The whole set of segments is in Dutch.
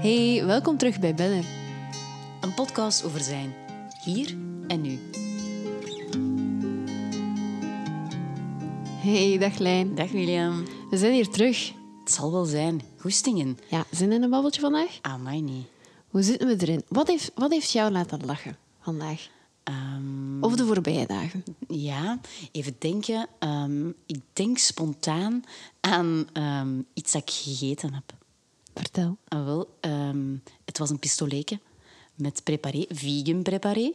Hey, welkom terug bij Benner. Een podcast over zijn. Hier en nu. Hey, dag Lijn. Dag William. We zijn hier terug. Het zal wel zijn. Goestingen. Ja, zin in een babbeltje vandaag? Ah, mij niet. Hoe zitten we erin? Wat heeft, wat heeft jou laten lachen vandaag? Ehm, Of de voorbije dagen? ja, even denken. Ehm, ik denk spontaan aan ehm, iets dat ik gegeten heb. Vertel. Ah, wel, ehm, het was een pistoletje met preparé, vegan preparé.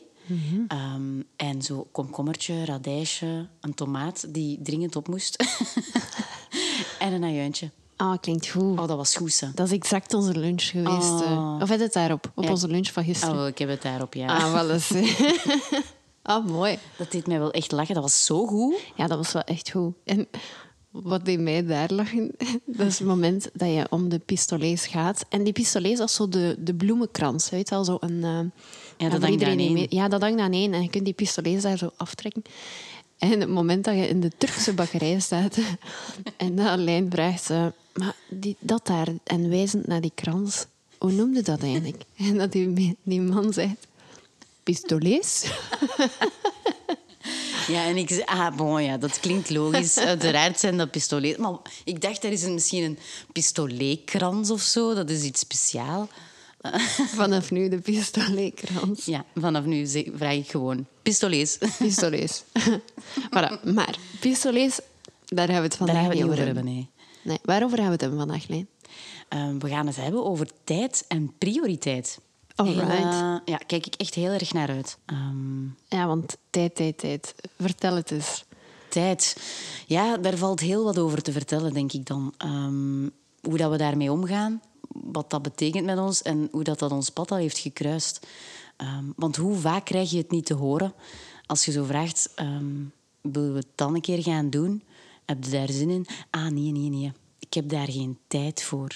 Ehm, en zo komkommertje, radijsje, een tomaat die dringend op moest. en een ajuintje. Ah, klinkt goed. Oh, dat was goed, hè. Dat is exact onze lunch geweest. eh. Oh. Of had het daarop? Op Ja. onze lunch van Oh, gisteren? wel, ik heb het daarop, ja. Ah, wel eens. ah, mooi. Dat deed mij wel echt lachen. Dat was zo goed. Ja, dat was wel echt goed. En wat deed mij daar lachen? Dat is het moment dat je om de pistolets gaat. En die pistolets, dat is zo de, de bloemenkrans. Weet je wel, zo een... eh, dat voor hangt aan één. Ja, dat hangt aan één. En je kunt die pistolets daar zo aftrekken. En het moment dat je in de Turkse bakkerij staat en dat Lijn vraagt... eh, maar die, dat daar, en wijzend naar die krans, hoe noemde dat eigenlijk? En dat die, die man zei... Pistolets? Ja, en ik zei, ah, bon, ja, dat klinkt logisch. Uiteraard zijn dat pistolet. Maar ik dacht, er is een, misschien een pistoletkrans of zo. Dat is iets speciaal. Vanaf nu de pistoletkrans. Ja, vanaf nu vraag ik gewoon pistolets. Pistolets. voilà. Maar pistolets, daar hebben we het vandaag Daar gaan we het niet over hebben, nee. Nee, waarover gaan we het hebben vandaag, Leen? Ehm, we gaan het hebben over tijd en prioriteit. Alright. Eh, ja, kijk ik echt heel erg naar uit. Ehm, Ja, want tijd, tijd, tijd. Vertel het eens. tijd. Ja, daar valt heel wat over te vertellen, denk ik dan. Ehm, hoe dat we daarmee omgaan, wat dat betekent met ons en hoe dat, dat ons pad al heeft gekruist. Ehm, want hoe vaak krijg je het niet te horen als je zo vraagt: ehm, willen we het dan een keer gaan doen? Heb je daar zin in? Ah, nee, nee, nee. Ik heb daar geen tijd voor.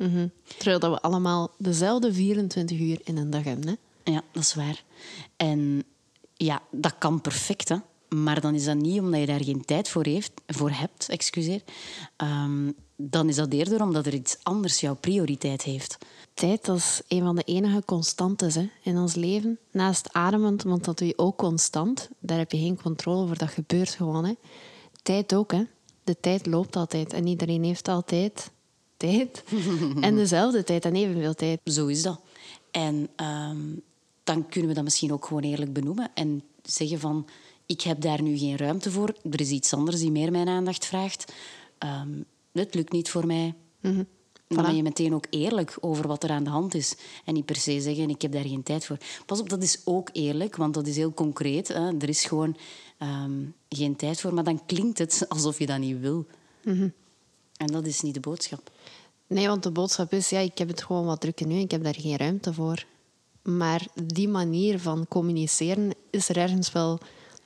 Mhm. Terwijl dat we allemaal dezelfde 24 uur in een dag hebben. Hè? Ja, dat is waar. En ja, dat kan perfect, hè. Maar dan is dat niet omdat je daar geen tijd voor, heeft, voor hebt, excuseer. Ehm, dan is dat eerder omdat er iets anders jouw prioriteit heeft. Tijd is een van de enige constantes hè, in ons leven. Naast ademen, want dat doe je ook constant. Daar heb je geen controle over, dat gebeurt gewoon. Hè. Tijd ook, hè. De tijd loopt altijd en iedereen heeft altijd tijd. en dezelfde tijd en evenveel tijd. Zo is dat. En ehm, dan kunnen we dat misschien ook gewoon eerlijk benoemen en zeggen van... Ik heb daar nu geen ruimte voor. Er is iets anders die meer mijn aandacht vraagt. Ehm, het lukt niet voor mij. Dan ben je meteen ook eerlijk over wat er aan de hand is. En niet per se zeggen, ik heb daar geen tijd voor. Pas op, dat is ook eerlijk, want dat is heel concreet. Hè. Er is gewoon ehm, geen tijd voor. Maar dan klinkt het alsof je dat niet wil. En dat is niet de boodschap. Nee, want de boodschap is, ja, ik heb het gewoon wat drukker nu, ik heb daar geen ruimte voor. Maar die manier van communiceren is er ergens wel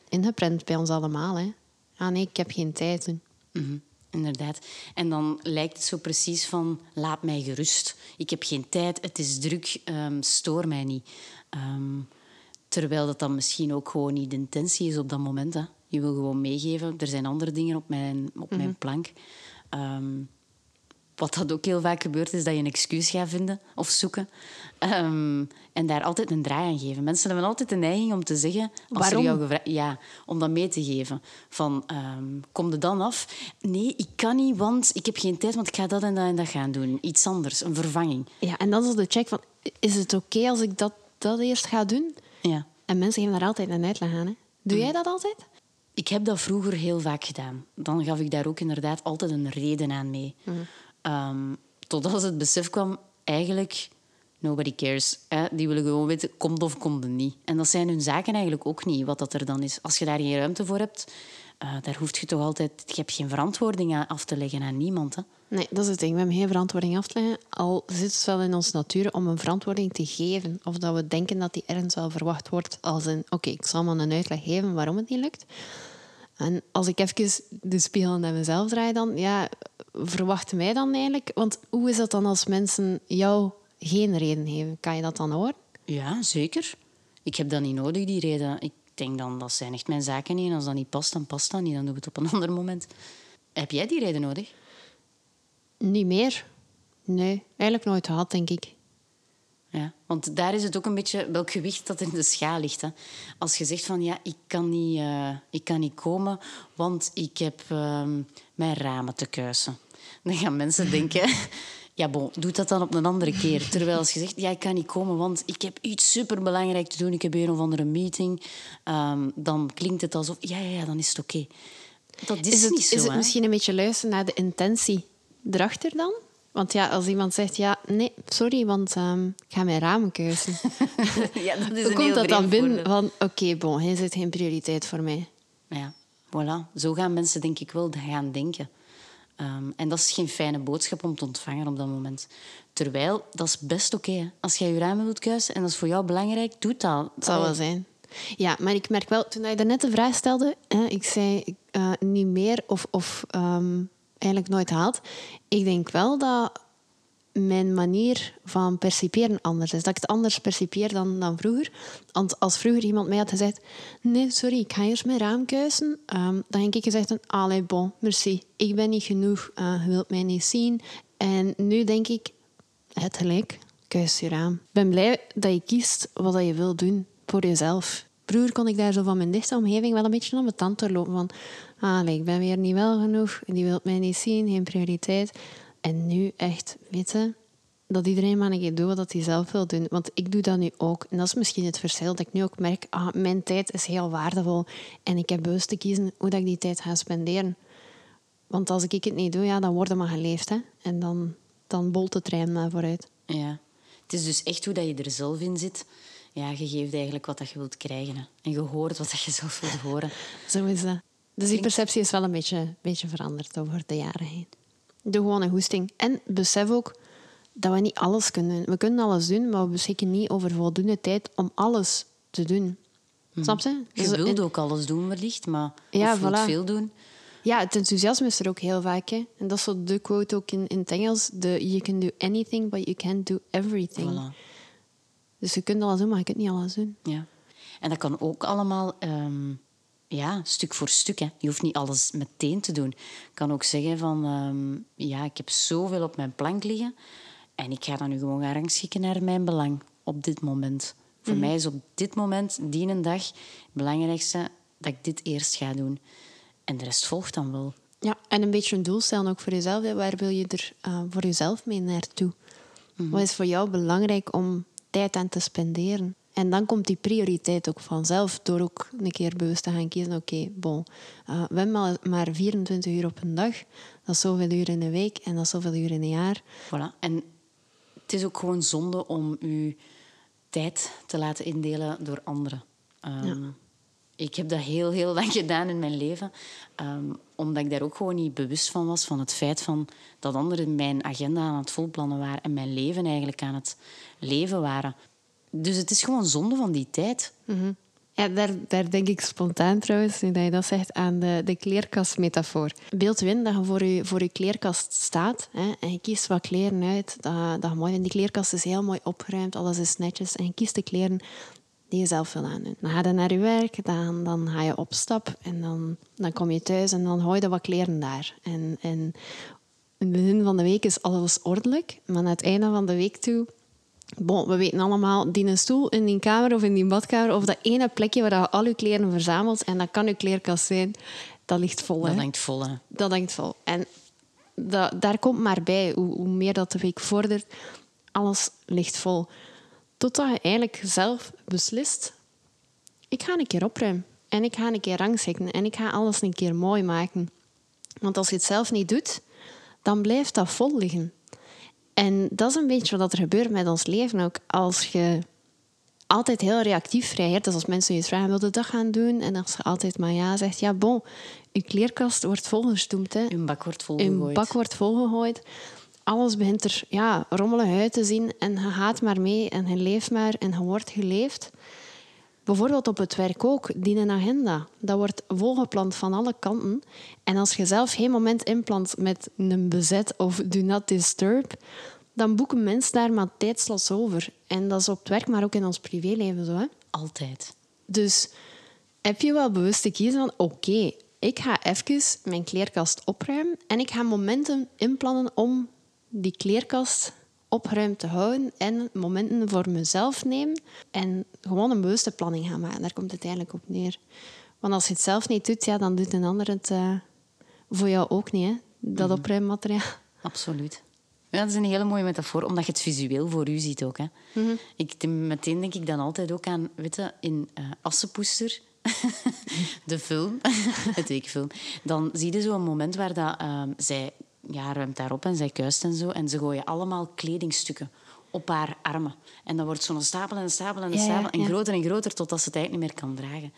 ingeprent bij ons allemaal. Hè? Ah nee, ik heb geen tijd. Mhm, inderdaad. En dan lijkt het zo precies van, laat mij gerust. Ik heb geen tijd, het is druk, ehm, stoor mij niet. Ehm, terwijl dat dan misschien ook gewoon niet de intentie is op dat moment. Hè. Je wil gewoon meegeven, er zijn andere dingen op mijn, op mijn plank. Ehm, wat dat ook heel vaak gebeurt, is dat je een excuus gaat vinden of zoeken. Ehm, en daar altijd een draai aan geven. Mensen hebben altijd de neiging om te zeggen... Als Waarom? Jou gevra- ja, om dat mee te geven. Van, ehm, kom er dan af? Nee, ik kan niet, want ik heb geen tijd, want ik ga dat en dat en dat gaan doen. Iets anders, een vervanging. Ja, en dan is de check van, is het oké als ik dat, dat eerst ga doen? Ja. En mensen geven daar altijd een uitleg aan. Hè? Doe jij dat altijd? Ik heb dat vroeger heel vaak gedaan. Dan gaf ik daar ook inderdaad altijd een reden aan mee. Ehm, totdat het besef kwam, eigenlijk, nobody cares. Hè? Die willen gewoon weten, komt of komt het niet. En dat zijn hun zaken eigenlijk ook niet, wat dat er dan is. Als je daar geen ruimte voor hebt, eh, daar hoef je toch altijd... Je hebt geen verantwoording aan af te leggen aan niemand. Hè? Nee, dat is het ding. We hebben geen verantwoording af te leggen. Al zit het wel in onze natuur om een verantwoording te geven. Of dat we denken dat die ergens wel verwacht wordt. Als een, oké, ik zal maar een uitleg geven waarom het niet lukt. En als ik even de spiegel naar mezelf draai dan... Ja, verwachten mij dan eigenlijk... Want hoe is dat dan als mensen jou geen reden geven? Kan je dat dan horen? Ja, zeker. Ik heb dat niet nodig, die reden. Ik denk dan, dat zijn echt mijn zaken niet. En als dat niet past, dan past dat niet. Dan doen we het op een ander moment. Heb jij die reden nodig? Niet meer. Nee, eigenlijk nooit gehad, denk ik. Ja, want daar is het ook een beetje welk gewicht dat in de schaal ligt. Hè. Als je zegt van ja, ik kan niet, uh, ik kan niet komen, want ik heb uh, mijn ramen te kuisen. Dan gaan mensen denken, ja bon, doe dat dan op een andere keer. Terwijl als je zegt, ja, ik kan niet komen, want ik heb iets superbelangrijk te doen, ik heb een of andere meeting, um, dan klinkt het alsof, ja, ja, ja dan is het oké. Dat is, is het, niet zo. Is het misschien een beetje luisteren naar de intentie erachter dan? Want ja, als iemand zegt, ja, nee, sorry, want um, ik ga mijn ramen keuzen. ja, dat is Hoe komt dat dan binnen van, oké, okay, bon, hij zit geen prioriteit voor mij. Ja, voilà. Zo gaan mensen denk ik wel gaan denken. Um, en dat is geen fijne boodschap om te ontvangen op dat moment. Terwijl, dat is best oké. Okay, Als jij je ramen wilt kuisen en dat is voor jou belangrijk, doe dat. Het zal wel zijn. Ja, maar ik merk wel, toen je daarnet de vraag stelde, hè, ik zei uh, niet meer of, of um, eigenlijk nooit haalt. Ik denk wel dat mijn manier van perciperen anders is. Dat ik het anders percipeer dan, dan vroeger. Want als vroeger iemand mij had gezegd... Nee, sorry, ik ga eerst mijn raam kuisen. Um, dan heb ik gezegd... Allee, bon, merci. Ik ben niet genoeg. Uh, je wilt mij niet zien. En nu denk ik... Het gelijk. Kuis je raam. Ik ben blij dat je kiest wat je wil doen voor jezelf. Vroeger kon ik daar zo van mijn dichte omgeving wel een beetje aan mijn tand doorlopen. Van, ah, ik ben weer niet wel genoeg. Die wil mij niet zien, geen prioriteit. En nu echt, weten dat iedereen maar een keer doet wat hij zelf wil doen. Want ik doe dat nu ook. En dat is misschien het verschil. Dat ik nu ook merk, ah, mijn tijd is heel waardevol. En ik heb bewust te kiezen hoe dat ik die tijd ga spenderen. Want als ik het niet doe, ja, dan wordt er maar geleefd. Hè? En dan, dan bolt de trein maar vooruit. Ja. Het is dus echt hoe dat je er zelf in zit. Ja, je geeft eigenlijk wat dat je wilt krijgen. Hè. En je hoort wat dat je zelf wilt horen. Zo is dat. Dus die perceptie is wel een beetje, beetje veranderd over de jaren heen. Doe gewoon een goesting. En besef ook dat we niet alles kunnen doen. We kunnen alles doen, maar we beschikken niet over voldoende tijd om alles te doen. Snap je? Je Dus wilt ook alles doen wellicht, maar Ja, voilà. veel doen. Ja, het enthousiasme is er ook heel vaak. Hè. En dat is zo de quote ook in, in het Engels. De, you can do anything, but you can't do everything. Voilà. Dus je kunt alles doen, maar je kunt niet alles doen. Ja. En dat kan ook allemaal ehm, ja, stuk voor stuk. Hè. Je hoeft niet alles meteen te doen. Je kan ook zeggen van... ehm, ja, ik heb zoveel op mijn plank liggen. En ik ga dan nu gewoon gaan rangschikken naar mijn belang op dit moment. Voor mij is op dit moment, die een dag, het belangrijkste dat ik dit eerst ga doen. En de rest volgt dan wel. Ja, en een beetje een doel stellen ook voor jezelf. hè. Waar wil je er eh, voor jezelf mee naartoe? Wat is voor jou belangrijk om tijd aan te spenderen? En dan komt die prioriteit ook vanzelf door ook een keer bewust te gaan kiezen. Oké, bon, eh, we hebben maar, maar 24 uur op een dag. Dat is zoveel uur in een week en dat is zoveel uur in een jaar. Voilà. En het is ook gewoon zonde om je tijd te laten indelen door anderen. Ehm, Ik heb dat heel, heel lang gedaan in mijn leven. ehm, omdat ik daar ook gewoon niet bewust van was. Van het feit van dat anderen mijn agenda aan het volplannen waren. En mijn leven eigenlijk aan het leven waren. Dus het is gewoon zonde van die tijd. Ja, daar, daar denk ik spontaan trouwens, nu dat je dat zegt, aan de, de kleerkastmetafoor. Beeld u in dat je voor je, voor je kleerkast staat hè, en je kiest wat kleren uit dat, dat mooi. Die kleerkast is heel mooi opgeruimd, alles is netjes. En je kiest de kleren die je zelf wil aandoen. Dan ga je naar je werk, dan, dan ga je op stap en dan, dan kom je thuis en dan gooi je wat kleren daar. En, en in het begin van de week is alles ordelijk, maar na het einde van de week toe Bon, we weten allemaal, die een stoel in die kamer of in die badkamer, of dat ene plekje waar je al je kleren verzamelt, en dat kan je kleerkast zijn, dat ligt vol. Dat hè. hangt vol. Hè. Dat hangt vol. En dat, daar komt maar bij, hoe, hoe meer dat de week vordert, alles ligt vol. Totdat je eigenlijk zelf beslist, ik ga een keer opruimen. En ik ga een keer rangschikken. En ik ga alles een keer mooi maken. Want als je het zelf niet doet, dan blijft dat vol liggen. En dat is een beetje wat er gebeurt met ons leven ook. Als je altijd heel reactief reageert, dus als mensen je vragen, wil je dat gaan doen? En als je altijd maar ja zegt, ja bon, je kleerkast wordt volgestoemd. Hè. Uw bak wordt Je volgegooid. bak wordt volgegooid. Alles begint er ja, rommelig uit te zien. En je gaat maar mee en je leeft maar en je wordt geleefd. Bijvoorbeeld op het werk ook, die een agenda. Dat wordt volgepland van alle kanten. En als je zelf geen moment inplant met een bezet of do not disturb, dan boeken mensen daar maar tijdslots over. En dat is op het werk, maar ook in ons privéleven zo. Hè? Altijd. Dus heb je wel bewust te kiezen van... Oké, ik ga even mijn kleerkast opruimen... en ik ga momenten inplannen om die kleerkast opgeruimd te houden en momenten voor mezelf nemen en gewoon een bewuste planning gaan maken. Daar komt het eigenlijk op neer. Want als je het zelf niet doet, ja, dan doet een ander het uh, voor jou ook niet, hè? dat Mhm. opruimmateriaal. Absoluut. Ja, dat is een hele mooie metafoor, omdat je het visueel voor u ziet ook. Hè. ik, meteen denk ik dan altijd ook aan, weet je, in uh, Assepoester, de film, de tekenfilm, dan zie je zo'n moment waar dat, uh, zij ja, ruimt daarop en zij kuist en zo, en ze gooien allemaal kledingstukken op haar armen. En dan wordt zo'n stapel en stapel en ja, stapel, en ja. groter en groter, totdat ze het eigenlijk niet meer kan dragen.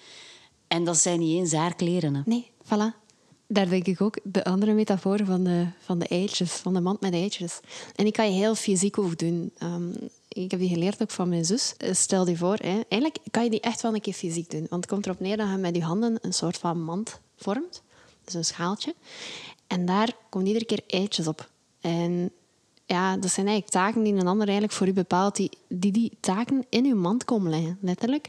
En dat zijn niet eens haar kleren. Hè. Nee, voilà. Daar denk ik ook de andere metafoor van de, van de eitjes, van de mand met eitjes. En die kan je heel fysiek ook doen. Ehm, ik heb die geleerd ook van mijn zus. Eh, Stel je voor, hè, eigenlijk kan je die echt wel een keer fysiek doen. Want het komt erop neer dat je met je handen een soort van mand vormt. Dus een schaaltje. En daar komen iedere keer eitjes op. En ja, dat zijn eigenlijk taken die een ander eigenlijk voor u bepaalt, die die, die taken in uw mand komen liggen, letterlijk.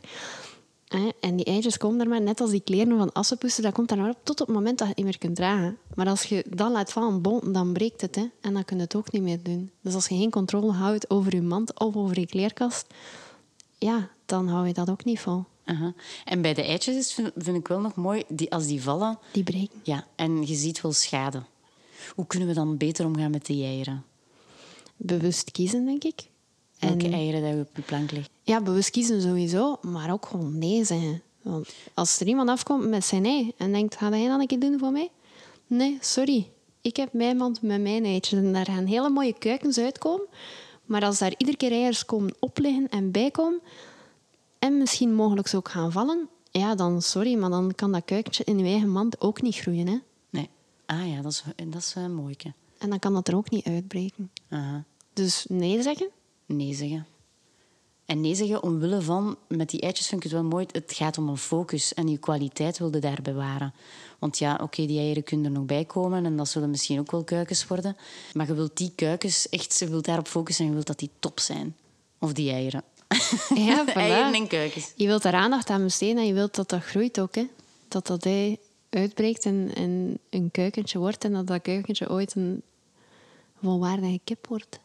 En die eitjes komen er maar, net als die kleren van assenpoester, dat komt daar maar op tot op het moment dat je het niet meer kunt dragen. Maar als je dan laat vallen, bon, dan breekt het. Hè, en dan kun je het ook niet meer doen. Dus als je geen controle houdt over je mand of over je kleerkast, ja, dan hou je dat ook niet vol. Aha. En bij de eitjes is, vind, vind ik wel nog mooi, die, als die vallen, Die breken. ja, en je ziet wel schade. Hoe kunnen we dan beter omgaan met die eieren? Bewust kiezen, denk ik. Welke En- eieren dat je op je plank legt? Ja, bewust kiezen sowieso, maar ook gewoon nee zeggen. Want als er iemand afkomt met zijn nee en denkt, ga jij dat een keer doen voor mij? Nee, sorry. Ik heb mijn mand met mijn eitjes. En daar gaan hele mooie kuikens uitkomen. Maar als daar iedere keer eiers komen opliggen en bijkomen, en misschien mogelijk ook gaan vallen, ja, dan sorry, maar dan kan dat kuikentje in je eigen mand ook niet groeien. Hè? Nee. Ah ja, dat is, dat is een mooie. En dan kan dat er ook niet uitbreken. Aha. Dus nee zeggen, Nee zeggen. En nee zeggen omwille van, met die eitjes vind ik het wel mooi, het gaat om een focus en je kwaliteit wilde daar bewaren. Want ja, oké, die eieren kunnen er nog bij komen en dat zullen misschien ook wel kuikens worden. Maar je wilt die kuikens echt, je wilt daarop focussen en je wilt dat die top zijn. Of die eieren. Ja, voilà. eieren en kuikens. Je wilt daar aandacht aan besteden en je wilt dat dat groeit ook. Hè? Dat dat ei uitbreekt en, en een kuikentje wordt en dat dat kuikentje ooit een volwaardige kip wordt.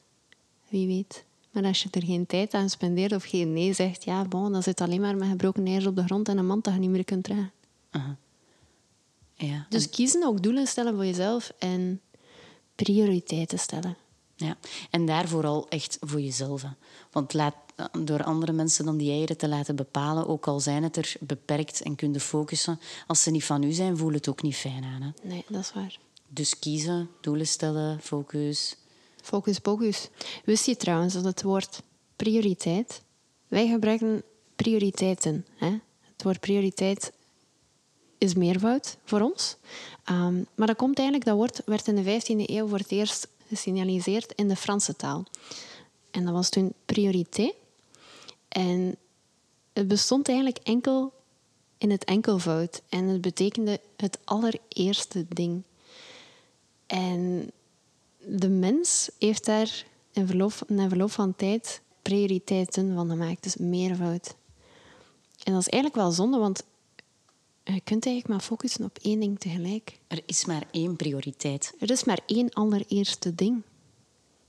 Wie weet. Maar als je er geen tijd aan spendeert of geen nee zegt, ja, bon, dan zit alleen maar met gebroken eiers op de grond en een mand dat je niet meer kunt dragen. Ja. Dus kiezen, ook doelen stellen voor jezelf en prioriteiten stellen. Ja, en daar vooral echt voor jezelf. hè. Want laat, door andere mensen dan die eieren te laten bepalen, ook al zijn het er beperkt en kunnen focussen, als ze niet van u zijn, voelt het ook niet fijn aan. Hè. Nee, dat is waar. Dus kiezen, doelen stellen, focus. Focus, focus. Wist je trouwens dat het woord prioriteit... Wij gebruiken prioriteiten. Hè? Het woord prioriteit is meervoud voor ons. Ehm, maar dat komt eigenlijk, dat woord werd in de 15e eeuw voor het eerst gesignaliseerd in de Franse taal. En dat was toen prioriteit. En het bestond eigenlijk enkel in het enkelvoud. En het betekende het allereerste ding. En de mens heeft daar in verloop, na verloop van tijd prioriteiten van gemaakt. Dus meervoud. En dat is eigenlijk wel zonde, want je kunt eigenlijk maar focussen op één ding tegelijk. Er is maar één prioriteit. Er is maar één allereerste ding.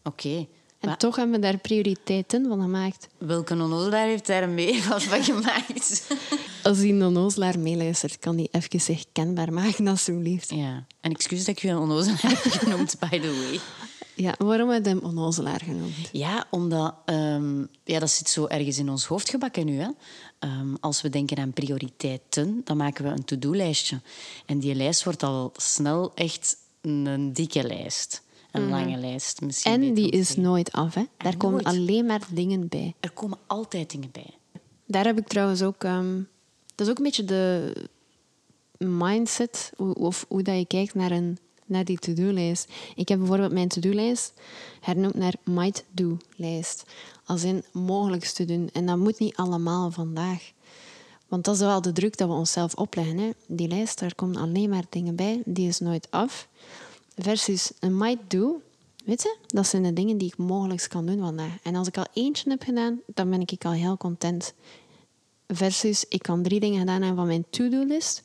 Oké. En maar toch hebben we daar prioriteiten van gemaakt. welke onnozelaar heeft daar meervoud van gemaakt? Als die onnozelaar meeluistert, kan die even zich kenbaar maken, alsjeblieft. ja. En excuus dat ik u een onnozelaar heb genoemd, by the way. Ja, waarom heb je hem onnozelaar genoemd? Ja, omdat ehm, ja, dat zit zo ergens in ons hoofd gebakken nu. Hè. Ehm, als we denken aan prioriteiten, dan maken we een to-do-lijstje. En die lijst wordt al snel echt een dikke lijst. Een lange lijst. Misschien En die is nooit af. Hè? Daar komen nooit. alleen maar dingen bij. Er komen altijd dingen bij. Daar heb ik trouwens ook... ehm, dat is ook een beetje de mindset, of hoe dat je kijkt naar, een, naar die to-do-lijst. Ik heb bijvoorbeeld mijn to-do-lijst hernoemd naar might-do-lijst. Als in mogelijks te doen. En dat moet niet allemaal vandaag. Want dat is wel de druk dat we onszelf opleggen. Hè. Die lijst, daar komen alleen maar dingen bij. Die is nooit af. Versus een might-do. Weet je, dat zijn de dingen die ik mogelijk kan doen vandaag. En als ik al eentje heb gedaan, dan ben ik al heel content. Versus, ik kan drie dingen gedaan hebben van mijn to-do-list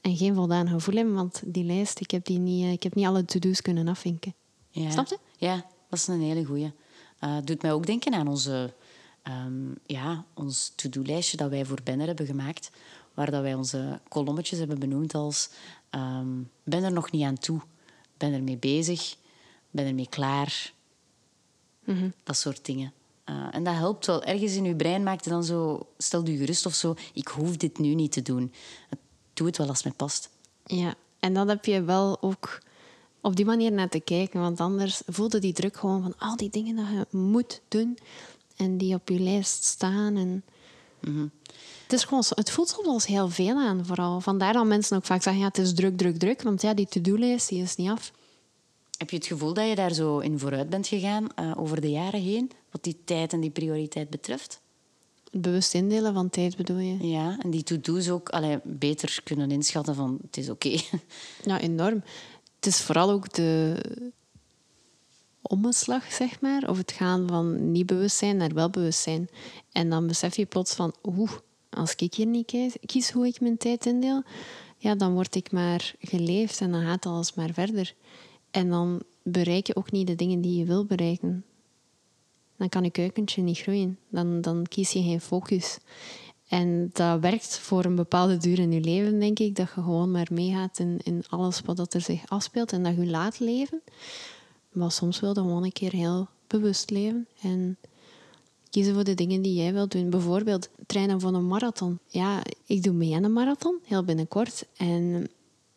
en geen voldaan gevoel hebben, want die lijst, ik heb, die niet, eh, ik heb niet alle to-do's kunnen afvinken. Ja. Snap je? Ja, dat is een hele goeie. Uh, doet mij ook denken aan onze, um, ja, ons to-do-lijstje dat wij voor Benner hebben gemaakt. Waar dat wij onze kolommetjes hebben benoemd als... Um, ben er nog niet aan toe. Ben er mee bezig. Ben er mee klaar. Mhm. Dat soort dingen. Uh, en dat helpt wel. Ergens in je brein maakt het dan zo... Stel je gerust of zo. Ik hoef dit nu niet te doen. Doe het wel als het mij past. Ja, en dat heb je wel ook op die manier naar te kijken. Want anders voelde die druk gewoon van al die dingen dat je moet doen. En die op je lijst staan. En... Mhm. Het, is gewoon, het voelt soms als heel veel aan, vooral. Vandaar dat mensen ook vaak zeggen, ja, het is druk, druk, druk. Want ja, die to-do-lijst die is niet af. Heb je het gevoel dat je daar zo in vooruit bent gegaan uh, over de jaren heen? Wat die tijd en die prioriteit betreft? Het bewust indelen van tijd bedoel je? Ja, en die to-do's ook allee, beter kunnen inschatten van het is oké. Ja, enorm. Het is vooral ook de omslag, zeg maar. Of het gaan van niet bewustzijn naar welbewustzijn. En dan besef je plots van, oeh, als ik hier niet kies hoe ik mijn tijd indeel, ja, dan word ik maar geleefd en dan gaat alles maar verder. En dan bereik je ook niet de dingen die je wil bereiken. Dan kan je kuikentje niet groeien. Dan, dan kies je geen focus. En dat werkt voor een bepaalde duur in je leven, denk ik. Dat je gewoon maar meegaat in, in alles wat er zich afspeelt en dat je laat leven. Maar soms wil je gewoon een keer heel bewust leven. En kiezen voor de dingen die jij wilt doen. Bijvoorbeeld trainen voor een marathon. Ja, ik doe mee aan een marathon, heel binnenkort. En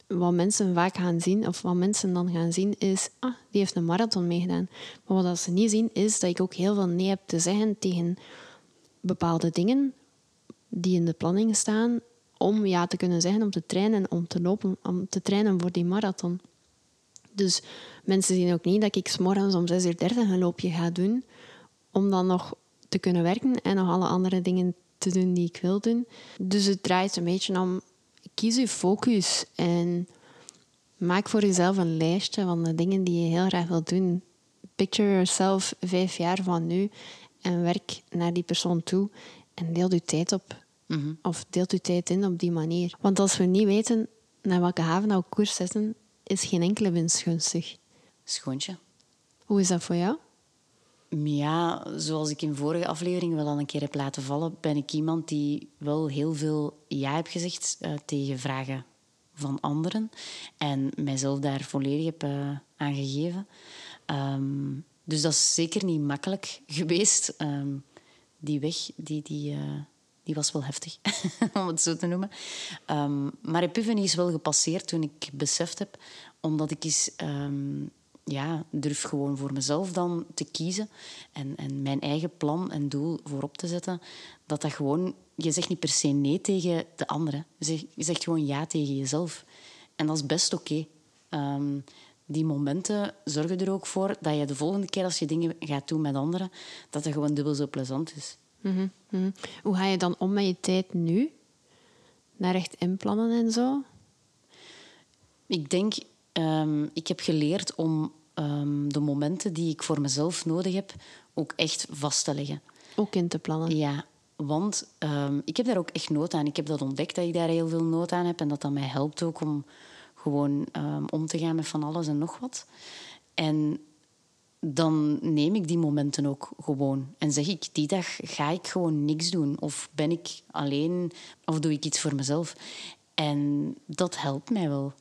wat mensen vaak gaan zien, of wat mensen dan gaan zien, is... Ah, die heeft een marathon meegedaan. Maar wat ze niet zien, is dat ik ook heel veel nee heb te zeggen tegen bepaalde dingen die in de planning staan om ja te kunnen zeggen, om te trainen, om te lopen, om te trainen voor die marathon. Dus mensen zien ook niet dat ik s'morgens om 6.30 uur een loopje ga doen, om dan nog te kunnen werken en nog alle andere dingen te doen die ik wil doen. Dus het draait een beetje om, kies je focus en maak voor jezelf een lijstje van de dingen die je heel graag wilt doen. Picture yourself vijf jaar van nu en werk naar die persoon toe en deel je tijd op. Mhm. Of deelt je tijd in op die manier. Want als we niet weten naar welke haven we koers zetten, is geen enkele winst gunstig. Schoontje. Hoe is dat voor jou? Ja, zoals ik in vorige aflevering wel al een keer heb laten vallen, ben ik iemand die wel heel veel ja heb gezegd uh, tegen vragen van anderen. En mijzelf daar volledig heb uh, aan. Um, dus dat is zeker niet makkelijk geweest. Um, die weg, die, die, uh, die was wel heftig, om het zo te noemen. Um, maar Epiphany is wel gepasseerd toen ik beseft heb, omdat ik eens ja, durf gewoon voor mezelf dan te kiezen en, en mijn eigen plan en doel voorop te zetten, dat dat gewoon... Je zegt niet per se nee tegen de anderen. Je zegt, je zegt gewoon ja tegen jezelf. En dat is best oké. Okay. Um, die momenten zorgen er ook voor dat je de volgende keer als je dingen gaat doen met anderen, dat het gewoon dubbel zo plezant is. Mm -hmm. Hoe ga je dan om met je tijd nu? Naar echt inplannen en zo? Ik denk, um, ik heb geleerd om um, de momenten die ik voor mezelf nodig heb ook echt vast te leggen. Ook in te plannen? Ja, want um, ik heb daar ook echt nood aan. Ik heb dat ontdekt dat ik daar heel veel nood aan heb en dat dat mij helpt ook om gewoon om te gaan met van alles en nog wat. En dan neem ik die momenten ook gewoon. En zeg ik, die dag ga ik gewoon niks doen. Of ben ik alleen, of doe ik iets voor mezelf. En dat helpt mij wel.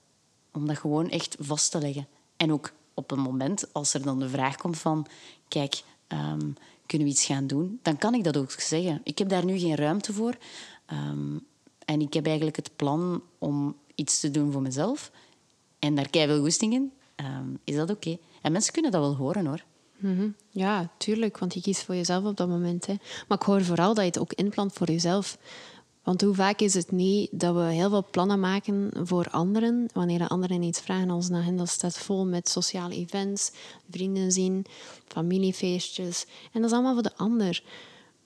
Om dat gewoon echt vast te leggen. En ook op een moment, als er dan de vraag komt van... Kijk, um, kunnen we iets gaan doen? Dan kan ik dat ook zeggen. Ik heb daar nu geen ruimte voor. Um, en ik heb eigenlijk het plan om iets te doen voor mezelf. En daar kei veel goesting in. Um, is dat oké? En mensen kunnen dat wel horen, hoor. -hmm. Ja, tuurlijk, want je kiest voor jezelf op dat moment. Hè. Maar ik hoor vooral dat je het ook inplant voor jezelf. Want hoe vaak is het niet dat we heel veel plannen maken voor anderen, wanneer anderen iets vragen, onze agenda staat vol met sociale events, vrienden zien, familiefeestjes. En dat is allemaal voor de ander.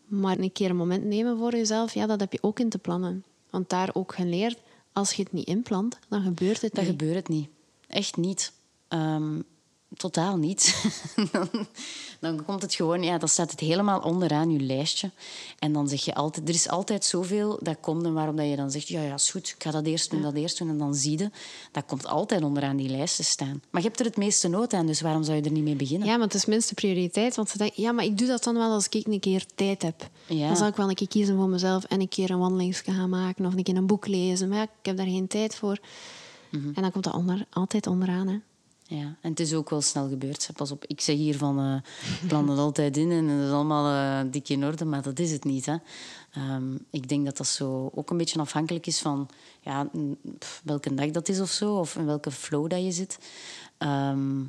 Maar een keer een moment nemen voor jezelf, ja, dat heb je ook in te plannen. Want daar ook geleerd, als je het niet inplant, dan gebeurt het dan niet. gebeurt het niet. Echt niet. Um, totaal niet. dan, dan komt het gewoon, ja, dan staat het helemaal onderaan je lijstje. En dan zeg je altijd, er is altijd zoveel dat komt en waarom dat je dan zegt, ja, ja, is goed, ik ga dat eerst doen, dat eerst doen. En dan zie je, dat komt altijd onderaan die lijst te staan. Maar je hebt er het meeste nood aan, dus waarom zou je er niet mee beginnen? Ja, maar het is minste prioriteit. Want ze denken, ja, maar ik doe dat dan wel als ik een keer tijd heb. Ja. Dan zal ik wel een keer kiezen voor mezelf en een keer een wandeling gaan maken of een keer een boek lezen. Maar ja, ik heb daar geen tijd voor. Mhm. En dan komt dat onder, altijd onderaan. Hè. Ja, en het is ook wel snel gebeurd. Pas op, ik zeg hier van eh plan het altijd in en het is allemaal eh, dik in orde, maar dat is het niet. Hè. Ehm, ik denk dat dat zo ook een beetje afhankelijk is van ja, welke dag dat is of zo, of in welke flow dat je zit. Ehm,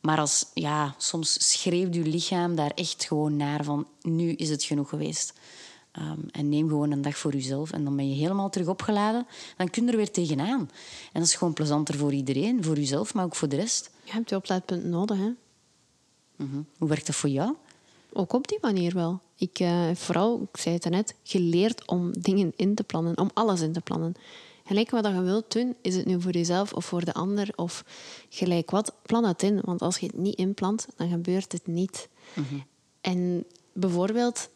maar als, ja, soms schreeuwt je lichaam daar echt gewoon naar van nu is het genoeg geweest. Ehm, en neem gewoon een dag voor jezelf en dan ben je helemaal terug opgeladen. Dan kun je er weer tegenaan. En dat is gewoon plezanter voor iedereen, voor jezelf, maar ook voor de rest. Je hebt je oplaadpunt nodig. Hè. Mhm. Hoe werkt dat voor jou? Ook op die manier wel. Ik heb vooral, ik zei het net, geleerd om dingen in te plannen, om alles in te plannen. Gelijk wat je wilt doen, is het nu voor jezelf of voor de ander of gelijk wat, plan het in. Want als je het niet inplant, dan gebeurt het niet. En bijvoorbeeld,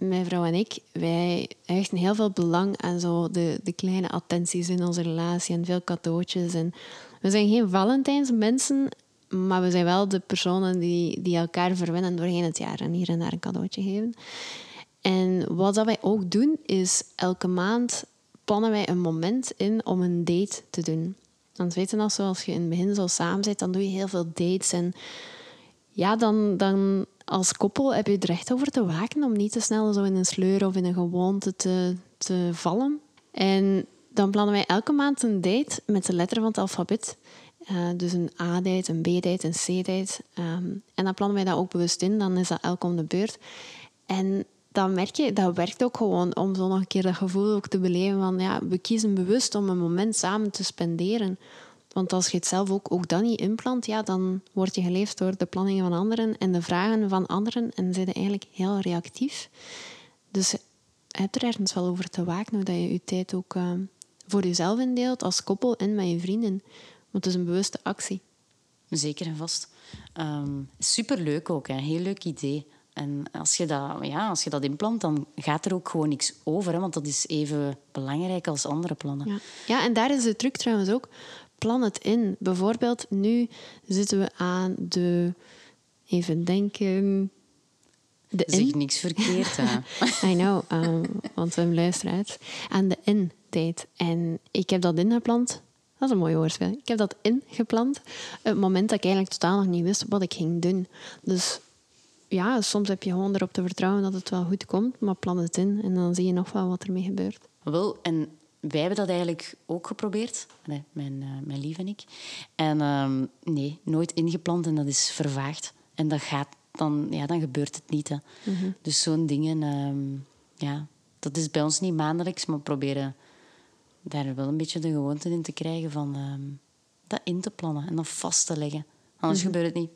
mijn vrouw en ik, wij hechten heel veel belang aan zo de, de kleine attenties in onze relatie en veel cadeautjes. En we zijn geen Valentijnsmensen, maar we zijn wel de personen die, die elkaar verwennen doorheen het jaar en hier en daar een cadeautje geven. En wat dat wij ook doen, is elke maand plannen wij een moment in om een date te doen. Want je nog, zoals je in het begin zo samen zit, dan doe je heel veel dates. En ja, dan, dan als koppel heb je er echt over te waken om niet te snel zo in een sleur of in een gewoonte te, te vallen. En dan plannen wij elke maand een date met de letter van het alfabet. Eh, dus een A-date, een B-date, een C-date. Ehm, en dan plannen wij dat ook bewust in. Dan is dat elk om de beurt. En dan merk je, dat werkt ook gewoon om zo nog een keer dat gevoel ook te beleven van ja, we kiezen bewust om een moment samen te spenderen. Want als je het zelf ook, ook dat niet inplant, ja, dan word je geleefd door de planningen van anderen en de vragen van anderen en zijn eigenlijk heel reactief. Dus je hebt er ergens wel over te waken hoe dat je je tijd ook eh, voor jezelf indeelt als koppel en met je vrienden. Want het is een bewuste actie. Zeker en vast. Ehm superleuk ook, hè. heel leuk idee. En als je, dat, ja, als je dat inplant, dan gaat er ook gewoon niks over. Hè, want dat is even belangrijk als andere plannen. Ja. ja, en daar is de truc trouwens ook. Plan het in. Bijvoorbeeld, nu zitten we aan de... Even denken... De in. Zeg niks verkeerd. Hè. I know, um, want we hebben luisteraars. Aan de in-date. En ik heb dat ingepland. Dat is een mooi woordspel. Ik heb dat ingepland. Op het moment dat ik eigenlijk totaal nog niet wist wat ik ging doen. Dus ja, soms heb je gewoon erop te vertrouwen dat het wel goed komt. Maar plan het in en dan zie je nog wel wat ermee gebeurt. Wel, en wij hebben dat eigenlijk ook geprobeerd. Nee, mijn, eh, mijn lief en ik. En ehm, nee, nooit ingepland en dat is vervaagd. En dat gaat dan, ja, dan gebeurt het niet. Hè. Dus zo'n dingen, ehm, ja, dat is bij ons niet maandelijks, maar we proberen daar wel een beetje de gewoonte in te krijgen van ehm, dat in te plannen en dan vast te leggen. Anders gebeurt het niet.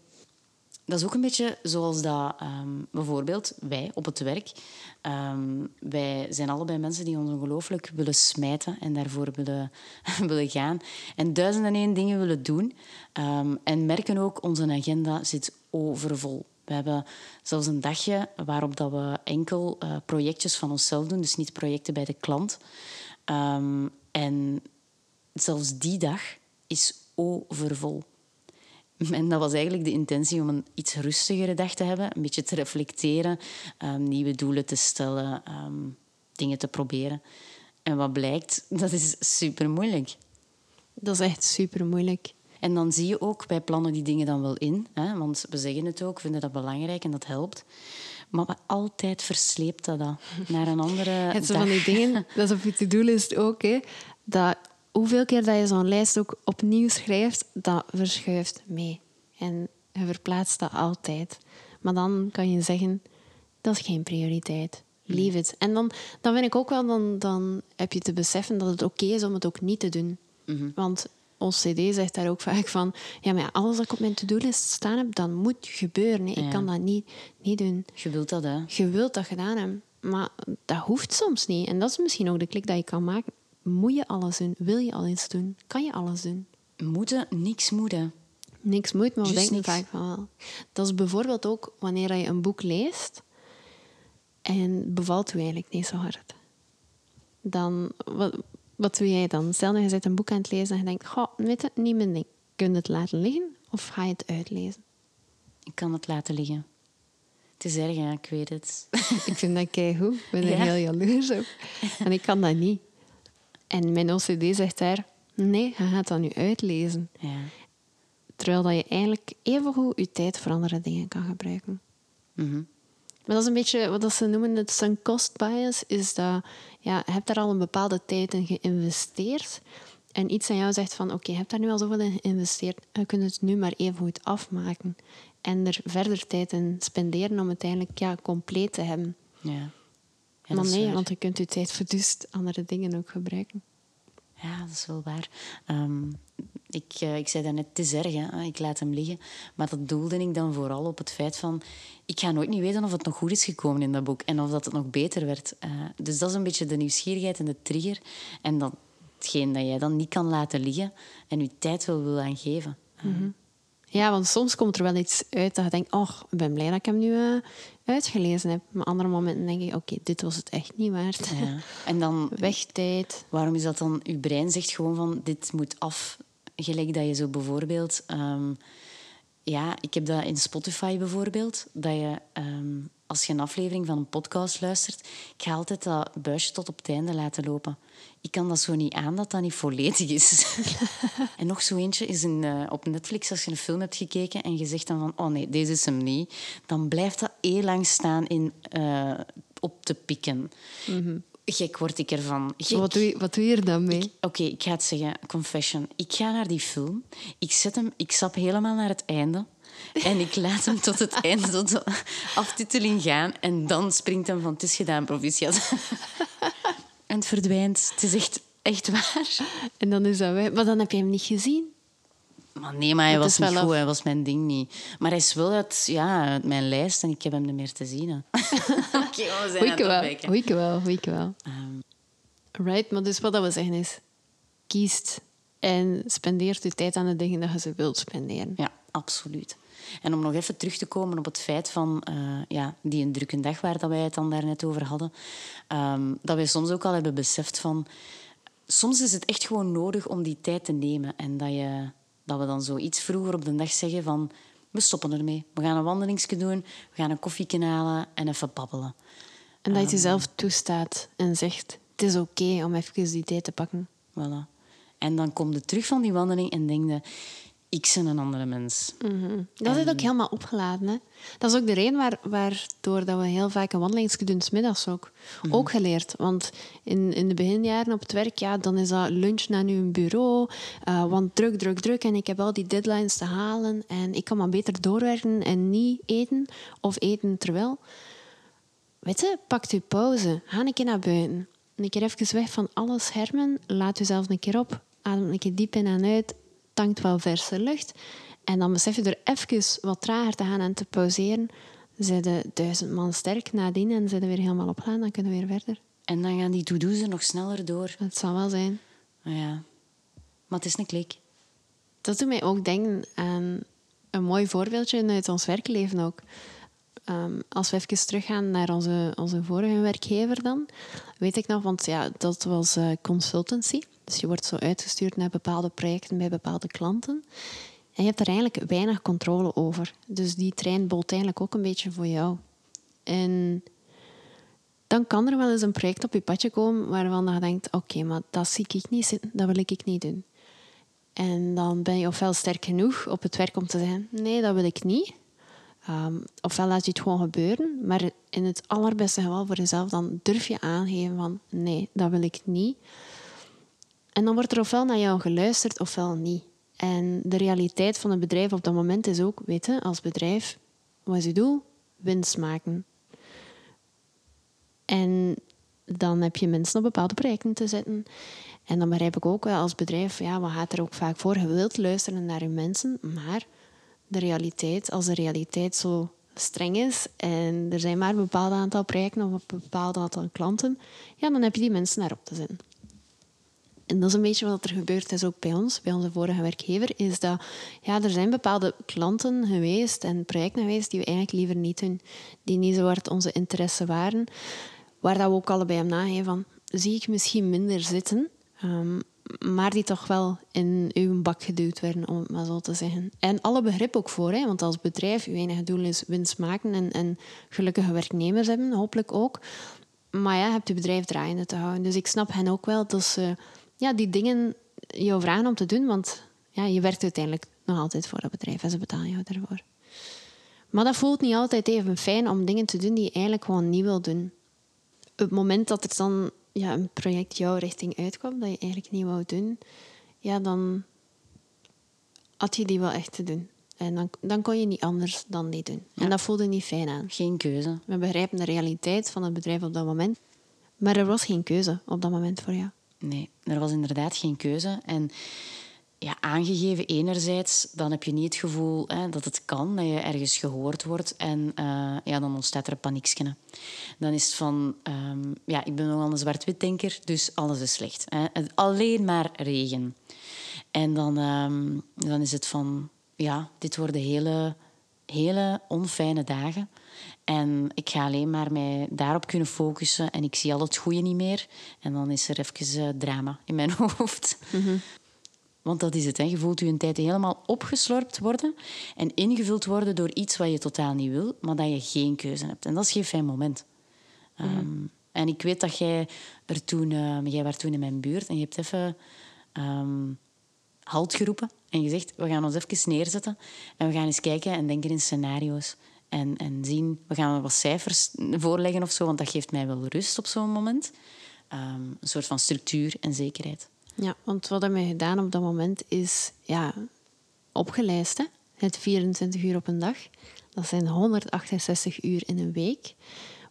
Dat is ook een beetje zoals dat ehm, bijvoorbeeld wij op het werk. ehm, wij zijn allebei mensen die ons ongelooflijk willen smijten en daarvoor willen, willen gaan. En duizend en één dingen willen doen. Ehm, en merken ook, onze agenda zit overvol. We hebben zelfs een dagje waarop dat we enkel eh, projectjes van onszelf doen, dus niet projecten bij de klant. En zelfs die dag is overvol. En dat was eigenlijk de intentie om een iets rustigere dag te hebben. Een beetje te reflecteren, ehm, nieuwe doelen te stellen, ehm, dingen te proberen. En wat blijkt, dat is super moeilijk. Dat is echt super moeilijk. En dan zie je ook, wij plannen die dingen dan wel in. Hè, want we zeggen het ook, vinden dat belangrijk en dat helpt. Maar altijd versleept dat dan naar een andere Het dag. van die dingen, dat is op je to-do-list ook, hè, dat hoeveel keer dat je zo'n lijst ook opnieuw schrijft, dat verschuift mee. En je verplaatst dat altijd. Maar dan kan je zeggen, dat is geen prioriteit. Leave it. En dan, dan vind ik ook wel, dan, dan heb je te beseffen dat het oké is om het ook niet te doen. Want ons CD zegt daar ook vaak van, ja, maar ja, alles wat ik op mijn to-do-list staan heb, dat moet gebeuren. Ik kan dat niet, niet doen. Je wilt dat, hè? Je wilt dat gedaan hebben, maar dat hoeft soms niet. En dat is misschien ook de klik dat je kan maken. Moet je alles doen? Wil je alles doen? Kan je alles doen? Moeten, niks moeten. Niks moet, maar we denken niks. vaak van wel. Dat is bijvoorbeeld ook wanneer je een boek leest en bevalt u eigenlijk niet zo hard. Dan, wat, wat doe jij dan? Stel dat je zit een boek aan het lezen en je denkt, goh, weet je, niet mijn ding. Kun je het laten liggen of ga je het uitlezen? Ik kan het laten liggen. Het is erg, hè? ik weet het. Ik vind dat keigoed. Ik ben er Ja. heel jaloers op. En ik kan dat niet. En mijn OCD zegt daar, nee, je gaat dat nu uitlezen. ja. Terwijl dat je eigenlijk evengoed je tijd voor andere dingen kan gebruiken. Mhm. Maar dat is een beetje wat ze noemen het sunk cost bias. Is dat ja, je hebt daar al een bepaalde tijd in geïnvesteerd. En iets aan jou zegt van oké, je hebt daar nu al zoveel in geïnvesteerd. Je kunt het nu maar even goed afmaken. En er verder tijd in spenderen om het eigenlijk ja, compleet te hebben. Ja. Ja, maar dat nee, want je kunt je tijd verdust andere dingen ook gebruiken. Ja, dat is wel waar. Ehm, ik, eh, ik zei daarnet, het is erg, hè? ik laat hem liggen. Maar dat doelde ik dan vooral op het feit van... Ik ga nooit niet weten of het nog goed is gekomen in dat boek. En of dat het nog beter werd. Eh, dus dat is een beetje de nieuwsgierigheid en de trigger. En dan hetgeen dat jij dan niet kan laten liggen. En je tijd wel wil aan geven. Ja, want soms komt er wel iets uit dat je denkt, oh, ik ben blij dat ik hem nu eh, uitgelezen heb. Maar andere momenten denk ik, oké, dit was het echt niet waard. Ja. En dan Wegtijd. Waarom is dat dan? Uw brein zegt gewoon van dit moet af. Gelijk dat je zo bijvoorbeeld... ehm, ja, ik heb dat in Spotify bijvoorbeeld. Dat je, ehm, als je een aflevering van een podcast luistert... Ik ga altijd dat buisje tot op het einde laten lopen. Ik kan dat zo niet aan dat dat niet volledig is. en nog zo eentje is een, eh, op Netflix, als je een film hebt gekeken en je zegt dan van... Oh nee, deze is hem niet. Dan blijft dat heel lang staan in, eh, op te pikken. Gek word ik ervan. Gek. Wat doe, je, wat doe je er dan mee? Oké, ik ga het zeggen, confession. Ik ga naar die film. Ik zet hem, ik stap helemaal naar het einde. En ik laat hem tot het einde, tot de aftiteling gaan. En dan springt hem van, het is gedaan, proficiat. En het verdwijnt. Het is echt, echt waar. En dan is dat weg. Maar dan heb je hem niet gezien. Maar nee, maar hij was niet wel goed. af. Hij was mijn ding niet. Maar hij is wel uit, ja, uit mijn lijst en ik heb hem niet meer te zien. Oké, we zijn aan het Goeie wel, goeie wel, wel. Ehm, Right, maar dus wat dat we zeggen is... Kiest en spendeert je tijd aan de dingen dat je ze wilt spenderen. Ja, absoluut. En om nog even terug te komen op het feit van eh, ja, die een drukke dag waar dat wij het dan daarnet over hadden, ehm, dat wij soms ook al hebben beseft van soms is het echt gewoon nodig om die tijd te nemen en dat, je, dat we dan zo iets vroeger op de dag zeggen van we stoppen ermee. We gaan een wandelingsje doen, we gaan een koffie halen en even babbelen. En dat je het jezelf toestaat en zegt... Het is oké om even die tijd te pakken. Voilà. En dan kom je terug van die wandeling en denk je, ik ben een andere mens. Dat is ook helemaal opgeladen. Hè? Dat is ook de reden waar, waardoor dat we heel vaak een wandelingsje doen, 's middags ook. Ook geleerd. Want in, in de beginjaren op het werk, ja, dan is dat lunch naar uw bureau. eh, want druk, druk, druk. En ik heb al die deadlines te halen. En ik kan maar beter doorwerken en niet eten. Of eten terwijl. Weet je, pak je pauze. Ga een keer naar buiten. Een keer even weg van alle schermen. Laat jezelf een keer op. Adem een keer diep in en uit. Tankt wel verse lucht. En dan besef je er even wat trager te gaan en te pauzeren. Zijn de duizend man sterk nadien en zijn weer helemaal opgeladen. Dan kunnen we weer verder. En dan gaan die to-do's er nog sneller door. Het zal wel zijn. Ja. Maar het is een klik. Dat doet mij ook denken aan een mooi voorbeeldje uit ons werkleven ook. Ehm, als we even teruggaan naar onze, onze vorige werkgever dan, weet ik nog, want ja, dat was eh, consultancy. Dus je wordt zo uitgestuurd naar bepaalde projecten bij bepaalde klanten. En je hebt er eigenlijk weinig controle over. Dus die trein bolt eigenlijk ook een beetje voor jou. En dan kan er wel eens een project op je padje komen waarvan je denkt, oké, maar dat zie ik niet zitten, dat wil ik niet doen. En dan ben je ofwel sterk genoeg op het werk om te zeggen, nee, dat wil ik niet. Ehm, ofwel laat je het gewoon gebeuren, maar in het allerbeste geval voor jezelf, dan durf je aangeven van, nee, dat wil ik niet. En dan wordt er ofwel naar jou geluisterd, ofwel niet. En de realiteit van het bedrijf op dat moment is ook, weet je, als bedrijf, wat is je doel? Winst maken. En dan heb je mensen op bepaalde projecten te zetten. En dan begrijp ik ook wel als bedrijf, ja, wat gaat er ook vaak voor? Je wilt luisteren naar je mensen, maar de realiteit, als de realiteit zo streng is en er zijn maar een bepaald aantal projecten of een bepaald aantal klanten, ja, dan heb je die mensen daarop te zetten. En dat is een beetje wat er gebeurd is ook bij ons, bij onze vorige werkgever, is dat ja, er zijn bepaalde klanten geweest en projecten geweest die we eigenlijk liever niet doen, die niet zo hard onze interesse waren, waar dat we ook allebei om nageven van, zie ik misschien minder zitten, um, maar die toch wel in uw bak geduwd werden, om het maar zo te zeggen. En alle begrip ook voor, hè, want als bedrijf, uw enige doel is winst maken en, en gelukkige werknemers hebben, hopelijk ook. Maar ja, hebt je bedrijf draaiende te houden. Dus ik snap hen ook wel dat ze ja, die dingen jou vragen om te doen, want ja, je werkt uiteindelijk nog altijd voor dat bedrijf en ze betalen jou daarvoor. Maar dat voelt niet altijd even fijn om dingen te doen die je eigenlijk gewoon niet wil doen. Op het moment dat er dan ja, een project jouw richting uitkwam, dat je eigenlijk niet wou doen, ja, dan had je die wel echt te doen. En dan, dan kon je niet anders dan die doen. En dat voelde niet fijn aan. Geen keuze. We begrijpen de realiteit van het bedrijf op dat moment. Maar er was geen keuze op dat moment voor jou. Nee, er was inderdaad geen keuze. En ja, aangegeven enerzijds, dan heb je niet het gevoel hè, dat het kan, dat je ergens gehoord wordt. En uh, ja, dan ontstaat er een paniekje. Dan is het van, um, ja, ik ben nogal een zwart-wit-denker, dus alles is slecht. Hè. Alleen maar regen. En dan, um, dan is het van, ja, dit worden hele, hele onfijne dagen. En ik ga alleen maar mij daarop kunnen focussen en ik zie al het goede niet meer. En dan is er even uh, drama in mijn hoofd. Mm -hmm. Want dat is het. Hè. Je voelt je een tijd helemaal opgeslorpt worden en ingevuld worden door iets wat je totaal niet wil, maar dat je geen keuze hebt. En dat is geen fijn moment. Mm. Um, en ik weet dat jij er toen... Uh, jij was toen in mijn buurt en je hebt even um, halt geroepen en gezegd, we gaan ons even neerzetten en we gaan eens kijken en denken in scenario's. En, en zien, we gaan wat cijfers voorleggen of zo, want dat geeft mij wel rust op zo'n moment. Um, een soort van structuur en zekerheid. Ja, want wat hebben we gedaan op dat moment is ja, opgelijst. Hè? Het 24 uur op een dag. Dat zijn 168 uur in een week.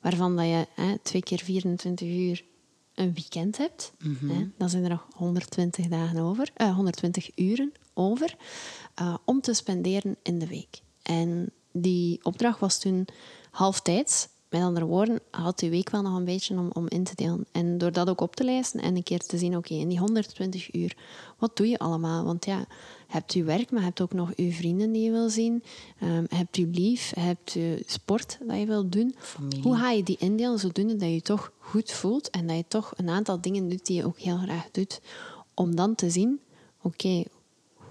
Waarvan dat je hè, twee keer 24 uur een weekend hebt. Mm -hmm. hè? Dan zijn er nog 120 dagen over, uh, 120 uren over uh, om te spenderen in de week. En die opdracht was toen halftijds. Met andere woorden, had die week wel nog een beetje om, om in te delen. En door dat ook op te lijsten en een keer te zien, oké, okay, in die 120 uur, wat doe je allemaal? Want ja, hebt je werk, maar hebt ook nog je vrienden die je wil zien. Um, je hebt je lief, hebt je sport dat je wilt doen. Familie. Hoe ga je die indelen zodoende dat je je toch goed voelt en dat je toch een aantal dingen doet die je ook heel graag doet. Om dan te zien, oké, okay,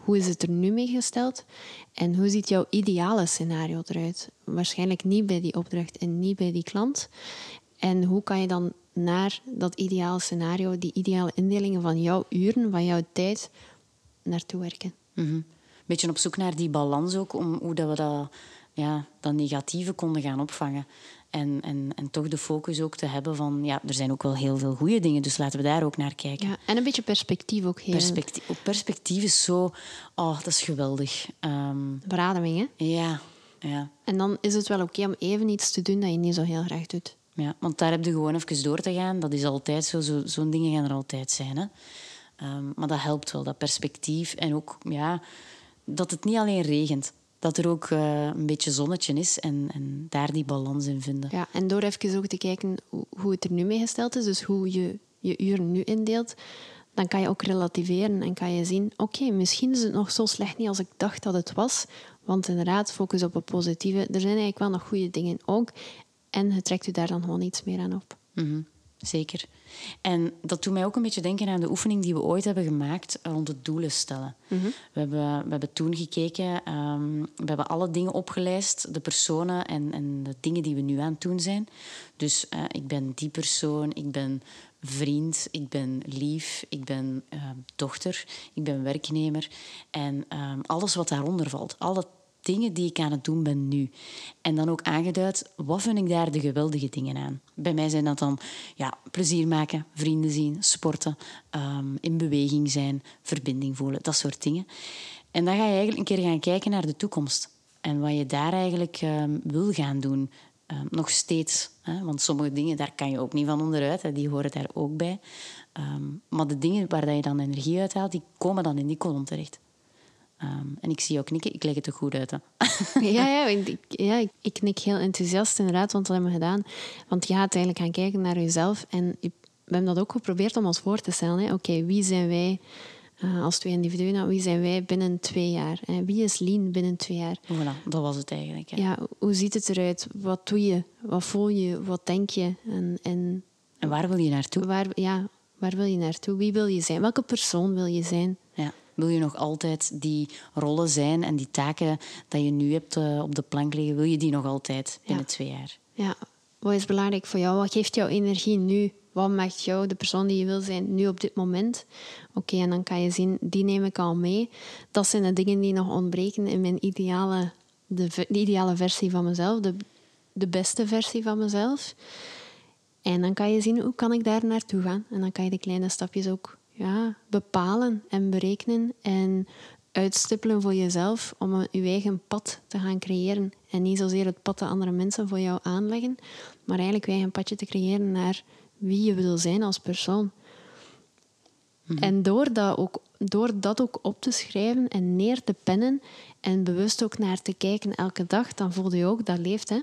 hoe is het er nu mee gesteld? En hoe ziet jouw ideale scenario eruit? Waarschijnlijk niet bij die opdracht en niet bij die klant. En hoe kan je dan naar dat ideale scenario, die ideale indelingen van jouw uren, van jouw tijd, naartoe werken? Mm. Beetje op zoek naar die balans ook, om hoe dat we dat, ja, dat negatieve konden gaan opvangen. En, en, en toch de focus ook te hebben van... Ja, er zijn ook wel heel veel goede dingen, dus laten we daar ook naar kijken. Ja, en een beetje perspectief ook. Heel. Perspectief, perspectief is zo... Oh, dat is geweldig. Um, hè? Ja, ja. En dan is het wel oké okay om even iets te doen dat je niet zo heel graag doet. Ja, want daar heb je gewoon even door te gaan. Dat is altijd zo. Zo'n zo dingen gaan er altijd zijn, hè. Um, maar dat helpt wel, dat perspectief. En ook, ja, dat het niet alleen regent dat er ook uh, een beetje zonnetje is en, en, daar die balans in vinden. Ja, en door even ook te kijken hoe het er nu mee gesteld is, dus hoe je je uren nu indeelt, dan kan je ook relativeren en kan je zien, oké, okay, misschien is het nog zo slecht niet als ik dacht dat het was, want inderdaad, focus op het positieve. Er zijn eigenlijk wel nog goede dingen ook en je trekt je daar dan gewoon iets meer aan op. Mm -hmm. Zeker. En dat doet mij ook een beetje denken aan de oefening die we ooit hebben gemaakt rond het doelen stellen. Mm -hmm. we, hebben, we hebben toen gekeken, um, we hebben alle dingen opgelijst, de personen en, en de dingen die we nu aan het doen zijn. Dus uh, ik ben die persoon, ik ben vriend, ik ben lief, ik ben uh, dochter, ik ben werknemer. En um, alles wat daaronder valt, alle dingen die ik aan het doen ben nu. En dan ook aangeduid, wat vind ik daar de geweldige dingen aan? Bij mij zijn dat dan ja, plezier maken, vrienden zien, sporten, um, in beweging zijn, verbinding voelen, dat soort dingen. En dan ga je eigenlijk een keer gaan kijken naar de toekomst. En wat je daar eigenlijk um, wil gaan doen. Um, nog steeds. Hè? Want sommige dingen, daar kan je ook niet van onderuit. Hè? Die horen daar ook bij. maar de dingen waar je dan energie uit haalt, die komen dan in die kolom terecht. Um, en ik zie jou knikken, ik leg het er goed uit. Hè? ja, ja, ik, ja ik, ik knik heel enthousiast inderdaad, want dat hebben we gedaan. Want je gaat eigenlijk gaan kijken naar jezelf en we hebben dat ook geprobeerd om ons voor te stellen. Oké, wie zijn wij eh, als twee individuen? Nou, wie zijn wij binnen twee jaar? hè? Wie is Lien binnen twee jaar? Voilà, dat was het eigenlijk. Hè. Ja, hoe ziet het eruit? Wat doe je? Wat voel je? Wat denk je? En, en En waar wil je naartoe? waar, ja, waar wil je naartoe? Wie wil je zijn? Welke persoon wil je zijn? Ja. Wil je nog altijd die rollen zijn en die taken dat je nu hebt eh, op de plank liggen, wil je die nog altijd binnen twee jaar? Ja, wat is belangrijk voor jou? Wat geeft jouw energie nu? Wat maakt jou de persoon die je wil zijn nu op dit moment? Oké, en dan kan je zien, die neem ik al mee. Dat zijn de dingen die nog ontbreken in mijn ideale, de, de ideale versie van mezelf, de, de beste versie van mezelf. En dan kan je zien, hoe kan ik daar naartoe gaan? En dan kan je de kleine stapjes ook ja, bepalen en berekenen en uitstippelen voor jezelf om een- je eigen pad te gaan creëren. En niet zozeer het pad dat andere mensen voor jou aanleggen, maar eigenlijk je eigen padje te creëren naar wie je wil zijn als persoon. En door dat, ook, door dat ook op te schrijven en neer te pennen en bewust ook naar te kijken elke dag, dan voel je ook dat leeft. Hè?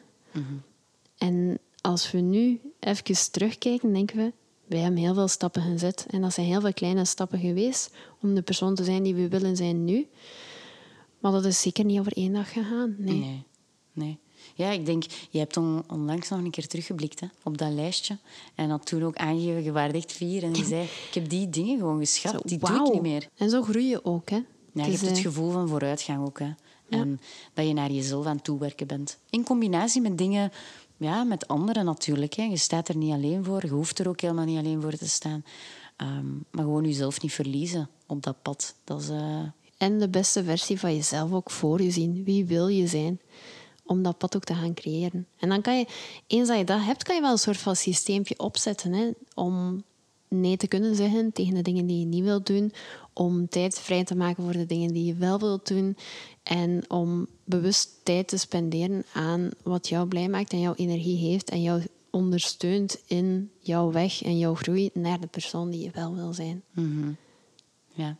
En als we nu even terugkijken, denken we, wij hebben heel veel stappen gezet. En dat zijn heel veel kleine stappen geweest om de persoon te zijn die we willen zijn nu. Maar dat is zeker niet over één dag gegaan. Nee. Nee. nee. Ja, ik denk, je hebt on- onlangs nog een keer teruggeblikt hè, op dat lijstje. En had toen ook aangegeven, je echt vier. En je zei, ik heb die dingen gewoon geschat, die doe ik niet meer. En zo groei je ook. Hè? Ja, je is, hebt het eh, gevoel van vooruitgang ook. Hè. En dat je naar jezelf aan het toewerken bent. In combinatie met dingen, ja, met anderen natuurlijk. Hè. Je staat er niet alleen voor. Je hoeft er ook helemaal niet alleen voor te staan. Ehm, maar gewoon jezelf niet verliezen op dat pad. Dat is... eh, En de beste versie van jezelf ook voor je zien. Wie wil je zijn? Om dat pad ook te gaan creëren. En dan kan je, eens dat je dat hebt, kan je wel een soort van systeempje opzetten. Hè? Om nee te kunnen zeggen tegen de dingen die je niet wilt doen. Om tijd vrij te maken voor de dingen die je wel wilt doen. En om bewust tijd te spenderen aan wat jou blij maakt en jouw energie heeft. En jou ondersteunt in jouw weg en jouw groei naar de persoon die je wel wil zijn. Ja.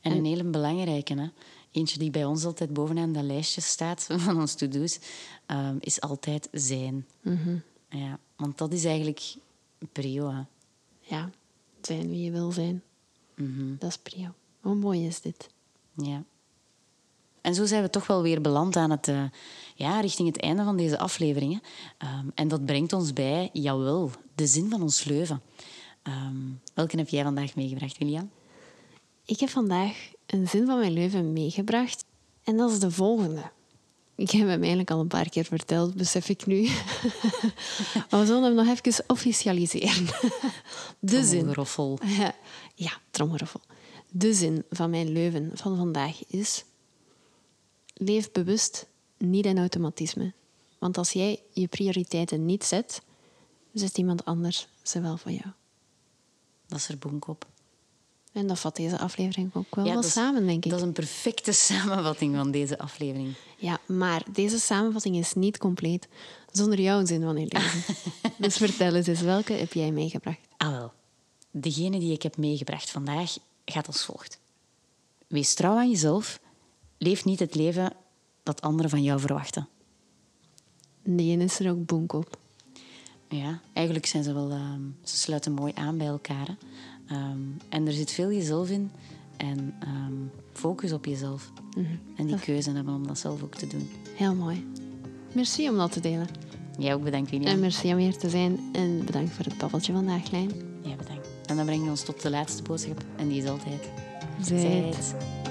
En, een hele belangrijke, hè? eentje die bij ons altijd bovenaan dat lijstje staat van ons to-do's, ehm, is altijd zijn. Ja, want dat is eigenlijk prio. Hè? Ja, zijn wie je wil zijn. Dat is prio. Hoe mooi is dit? Ja. En zo zijn we toch wel weer beland aan het, eh, ja, richting het einde van deze aflevering. hè. Ehm, en dat brengt ons bij, jawel, de zin van ons leven. Ehm, welke heb jij vandaag meegebracht, William? Ik heb vandaag een zin van mijn leven meegebracht. En dat is de volgende. Ik heb hem eigenlijk al een paar keer verteld, besef ik nu. maar we zullen hem nog even officialiseren. De zin. Ja, tromgeroffel. De zin van mijn leuven van vandaag is... Leef bewust, niet in automatisme. Want als jij je prioriteiten niet zet, zet iemand anders ze wel voor jou. Dat is er boenkop. En dat vat deze aflevering ook wel Ja, samen, denk ik. Dat is een perfecte samenvatting van deze aflevering. Ja, maar deze samenvatting is niet compleet zonder jouw zin van je leven. dus vertel eens, eens, welke heb jij meegebracht? Ah wel. Degene die ik heb meegebracht vandaag gaat als volgt. Wees trouw aan jezelf. Leef niet het leven dat anderen van jou verwachten. Die is er ook boek op. Ja, eigenlijk zijn ze wel... ehm, ze sluiten mooi aan bij elkaar. hè. Ehm, en er zit veel jezelf in. En ehm, focus op jezelf. En die keuze hebben om dat zelf ook te doen. Heel mooi. Merci om dat te delen. Jij ook bedankt, William. En merci om hier te zijn. En bedankt voor het babbeltje vandaag, Lijn. Jij bedankt. En dan brengen we ons tot de laatste boodschap. En die is altijd... Zijt Zijt